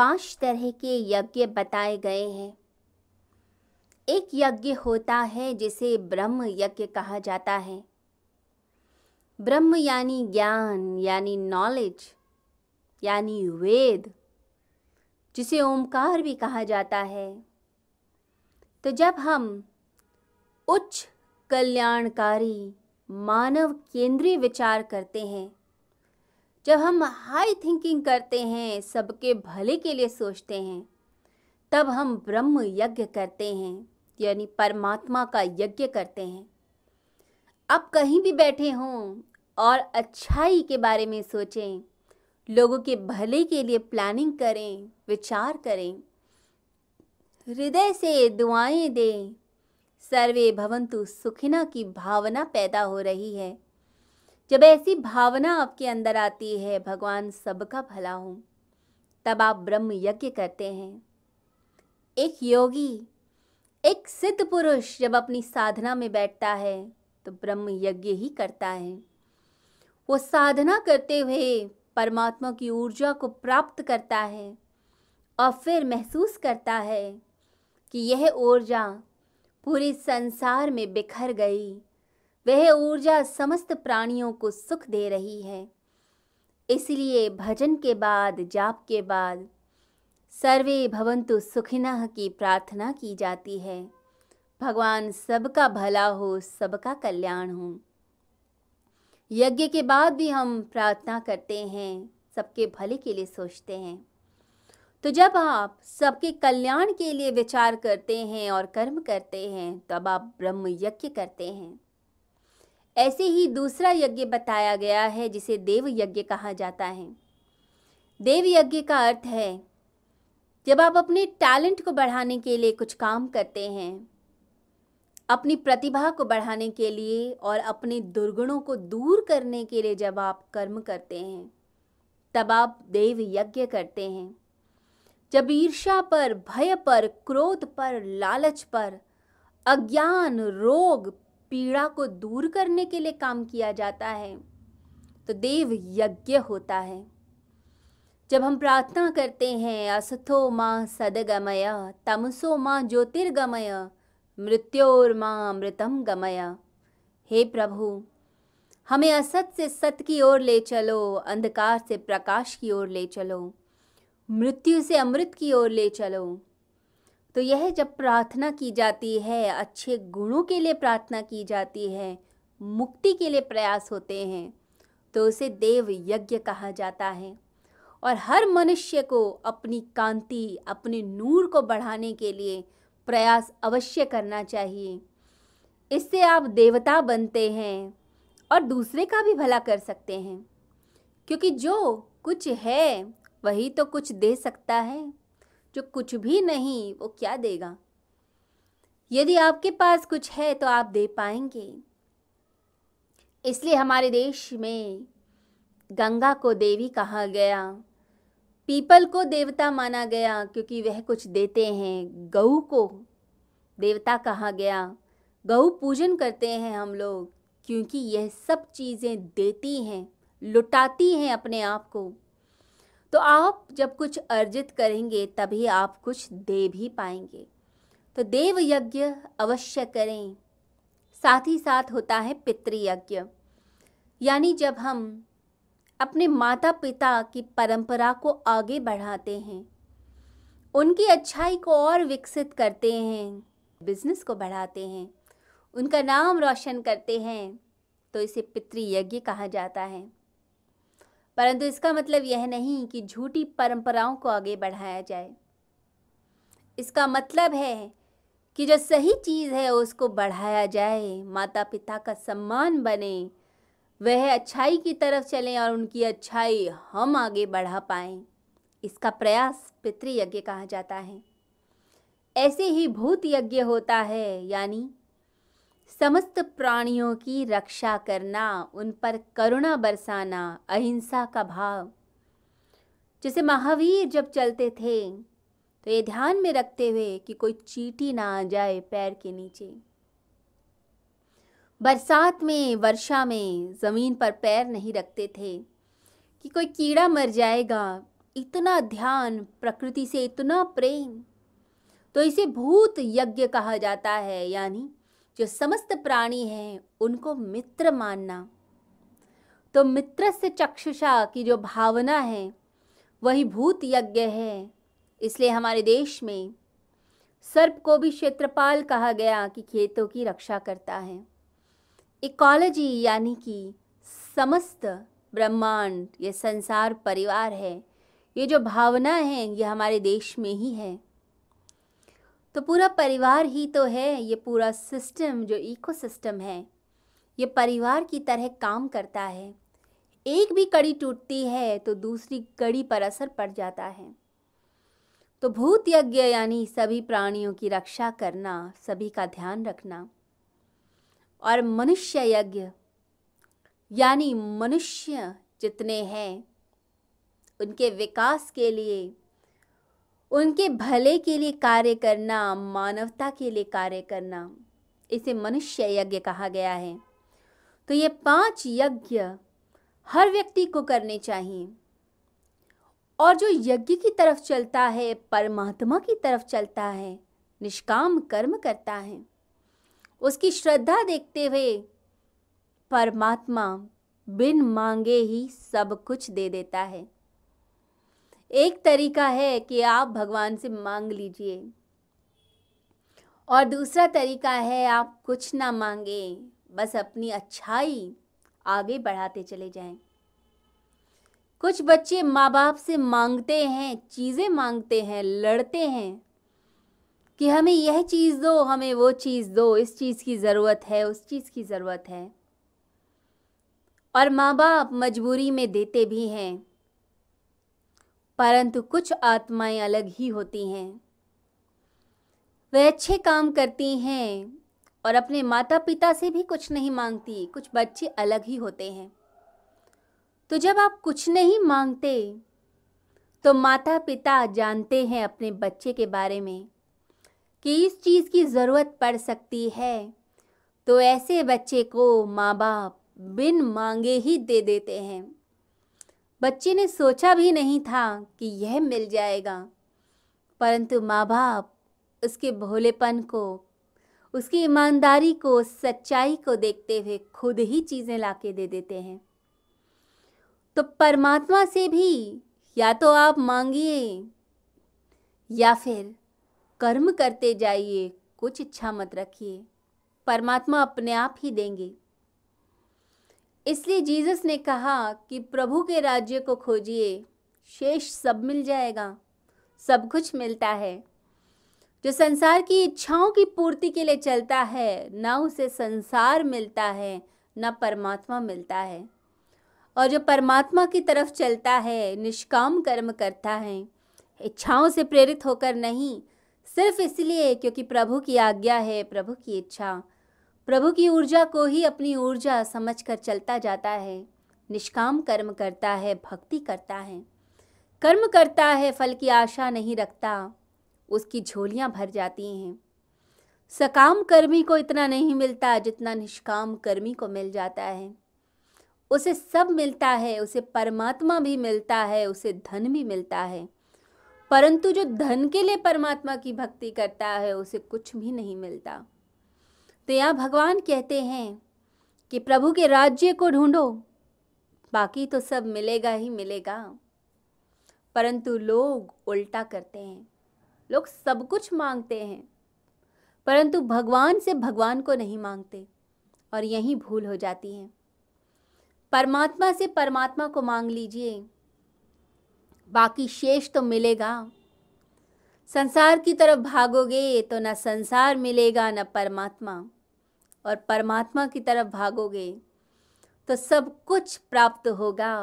पाँच तरह के यज्ञ बताए गए हैं। एक यज्ञ होता है, जिसे ब्रह्म यज्ञ कहा जाता है। ब्रह्म यानी ज्ञान, यानी नॉलेज यानी वेद, जिसे ओमकार भी कहा जाता है। तो जब हम उच्च कल्याणकारी, मानव केंद्रीय विचार करते हैं जब हम हाई थिंकिंग करते हैं, सबके भले के लिए सोचते हैं, तब हम ब्रह्म यज्ञ करते हैं, यानी परमात्मा का यज्ञ करते हैं। आप कहीं भी बैठे हों और अच्छाई के बारे में सोचें, लोगों के भले के लिए प्लानिंग करें, विचार करें। हृदय से दुआएँ दें, सर्वे भवंतु सुखिना की भावना पैदा हो रही है। जब ऐसी भावना आपके अंदर आती है, भगवान सबका भला हो, तब आप ब्रह्म यज्ञ करते हैं। एक योगी, एक सिद्ध पुरुष जब अपनी साधना में बैठता है तो ब्रह्म यज्ञ ही करता है। वो साधना करते हुए परमात्मा की ऊर्जा को प्राप्त करता है और फिर महसूस करता है कि यह ऊर्जा पूरे संसार में बिखर गई। वह ऊर्जा समस्त प्राणियों को सुख दे रही है। इसलिए भजन के बाद, जाप के बाद सर्वे भवंतु सुखिनः की प्रार्थना की जाती है। भगवान सबका भला हो, सबका कल्याण हो। यज्ञ के बाद भी हम प्रार्थना करते हैं, सबके भले के लिए सोचते हैं। तो जब आप सबके कल्याण के लिए विचार करते हैं और कर्म करते हैं, तब आप ब्रह्म यज्ञ करते हैं। ऐसे ही दूसरा यज्ञ बताया गया है, जिसे देव यज्ञ कहा जाता है। देव यज्ञ का अर्थ है, जब आप अपने टैलेंट को बढ़ाने के लिए कुछ काम करते हैं, अपनी प्रतिभा को बढ़ाने के लिए और अपने दुर्गुणों को दूर करने के लिए जब आप कर्म करते हैं, तब आप देव यज्ञ करते हैं। जब ईर्षा पर, भय पर, क्रोध पर, लालच पर, अज्ञान, रोग पीड़ा को दूर करने के लिए काम किया जाता है तो देव यज्ञ होता है। जब हम प्रार्थना करते हैं, असथो माँ सदगमय, तमसो माँ ज्योतिर्गमय, मृत्योर माँ अमृतम गमय। हे प्रभु, हमें असत से सत की ओर ले चलो, अंधकार से प्रकाश की ओर ले चलो, मृत्यु से अमृत की ओर ले चलो। तो यह जब प्रार्थना की जाती है, अच्छे गुणों के लिए प्रार्थना की जाती है, मुक्ति के लिए प्रयास होते हैं तो उसे देव यज्ञ कहा जाता है। और हर मनुष्य को अपनी कांति, अपने नूर को बढ़ाने के लिए प्रयास अवश्य करना चाहिए। इससे आप देवता बनते हैं और दूसरे का भी भला कर सकते हैं। क्योंकि जो कुछ है, वही तो कुछ दे सकता है। जो कुछ भी नहीं, वो क्या देगा? यदि आपके पास कुछ है तो आप दे पाएँगे। इसलिए हमारे देश में गंगा को देवी कहा गया, पीपल को देवता माना गया, क्योंकि वह कुछ देते हैं। गऊ को देवता कहा गया। गऊ पूजन करते हैं हम लोग, क्योंकि यह सब चीज़ें देती हैं, लुटाती हैं अपने आप को। तो आप जब कुछ अर्जित करेंगे, तभी आप कुछ दे भी पाएँगे। तो देव यज्ञ अवश्य करें। साथ ही साथ होता है पितृयज्ञ। यानी जब हम अपने माता पिता की परंपरा को आगे बढ़ाते हैं, उनकी अच्छाई को और विकसित करते हैं, बिज़नेस को बढ़ाते हैं, उनका नाम रोशन करते हैं तो इसे पितृयज्ञ कहा जाता है। परंतु इसका मतलब यह नहीं कि झूठी परंपराओं को आगे बढ़ाया जाए। इसका मतलब है कि जो सही चीज़ है, उसको बढ़ाया जाए माता पिता का सम्मान बने, वह अच्छाई की तरफ़ चलें और उनकी अच्छाई हम आगे बढ़ा पाएँ। इसका प्रयास पितृयज्ञ कहा जाता है। ऐसे ही भूत यज्ञ होता है, यानी समस्त प्राणियों की रक्षा करना, उन पर करुणा बरसाना, अहिंसा का भाव। जैसे महावीर जब चलते थे तो ये ध्यान में रखते हुए कि कोई चीटी ना आ जाए पैर के नीचे। बरसात में, वर्षा में ज़मीन पर पैर नहीं रखते थे कि कोई कीड़ा मर जाएगा। इतना ध्यान, प्रकृति से इतना प्रेम। तो इसे भूत यज्ञ कहा जाता है, यानी जो समस्त प्राणी हैं, उनको मित्र मानना। तो मित्र से चक्षुषा की जो भावना है, वही भूत यज्ञ है। इसलिए हमारे देश में सर्प को भी क्षेत्रपाल कहा गया कि खेतों की रक्षा करता है। इकोलॉजी यानी कि समस्त ब्रह्मांड, ये संसार, परिवार है। ये जो भावना है, ये हमारे देश में ही है। तो पूरा परिवार ही तो है, ये पूरा सिस्टम जो इकोसिस्टम है, ये परिवार की तरह काम करता है। एक भी कड़ी टूटती है तो दूसरी कड़ी पर असर पड़ जाता है। तो भूत यज्ञ यानी सभी प्राणियों की रक्षा करना, सभी का ध्यान रखना। और मनुष्य यज्ञ यानी मनुष्य जितने हैं, उनके विकास के लिए उनके भले के लिए कार्य करना, मानवता के लिए कार्य करना, इसे मनुष्य यज्ञ कहा गया है। तो ये पाँच यज्ञ हर व्यक्ति को करने चाहिए। और जो यज्ञ की तरफ़ चलता है, परमात्मा की तरफ़ चलता है, निष्काम कर्म करता है, उसकी श्रद्धा देखते हुए परमात्मा बिन मांगे ही सब कुछ दे देता है। एक तरीका है कि आप भगवान से मांग लीजिए। और दूसरा तरीका है, आप कुछ ना मांगे, बस अपनी अच्छाई आगे बढ़ाते चले जाएँ। कुछ बच्चे माँ बाप से मांगते हैं, चीज़ें मांगते हैं, लड़ते हैं कि हमें यह चीज़ दो, हमें वो चीज़ दो, इस चीज़ की ज़रूरत है, उस चीज़ की ज़रूरत है। और माँ बाप मजबूरी में देते भी हैं। परंतु कुछ आत्माएँ अलग ही होती हैं। वे अच्छे काम करती हैं और अपने माता पिता से भी कुछ नहीं मांगती, कुछ बच्चे अलग ही होते हैं। तो जब आप कुछ नहीं मांगते तो माता पिता जानते हैं अपने बच्चे के बारे में कि इस चीज़ की ज़रूरत पड़ सकती है। तो ऐसे बच्चे को माँ बाप बिन मांगे ही दे देते हैं। बच्चे ने सोचा भी नहीं था कि यह मिल जाएगा। परंतु माँ बाप उसके भोलेपन को, उसकी ईमानदारी को, सच्चाई को देखते हुए खुद ही चीज़ें लाके दे देते हैं। तो परमात्मा से भी या तो आप मांगिए या फिर कर्म करते जाइए, कुछ इच्छा मत रखिए। परमात्मा अपने आप ही देंगे। इसलिए जीसस ने कहा कि प्रभु के राज्य को खोजिए, शेष सब मिल जाएगा, सब कुछ मिलता है। जो संसार की इच्छाओं की पूर्ति के लिए चलता है, ना उसे संसार मिलता है, ना परमात्मा मिलता है। और जो परमात्मा की तरफ़ चलता है, निष्काम कर्म करता है, इच्छाओं से प्रेरित होकर नहीं, सिर्फ़ इसलिए क्योंकि प्रभु की आज्ञा है, प्रभु की इच्छा। प्रभु की ऊर्जा को ही अपनी ऊर्जा समझकर चलता जाता है, निष्काम कर्म करता है, भक्ति करता है। कर्म करता है, फल की आशा नहीं रखता, उसकी झोलियाँ भर जाती हैं। सकाम कर्मी को इतना नहीं मिलता जितना निष्काम कर्मी को मिल जाता है। उसे सब मिलता है, उसे परमात्मा भी मिलता है, उसे धन भी मिलता है। परंतु जो धन के लिए परमात्मा की भक्ति करता है, उसे कुछ भी नहीं मिलता। तो यहाँ भगवान कहते हैं कि प्रभु के राज्य को ढूंढो। बाकी तो सब मिलेगा ही मिलेगा। परंतु लोग उल्टा करते हैं। लोग सब कुछ मांगते हैं। परंतु भगवान से भगवान को नहीं मांगते और यही भूल हो जाती है। परमात्मा से परमात्मा को मांग लीजिए। बाकी शेष तो मिलेगा। संसार की तरफ़ भागोगे तो न संसार मिलेगा, न परमात्मा। और परमात्मा की तरफ़ भागोगे तो सब कुछ प्राप्त होगा।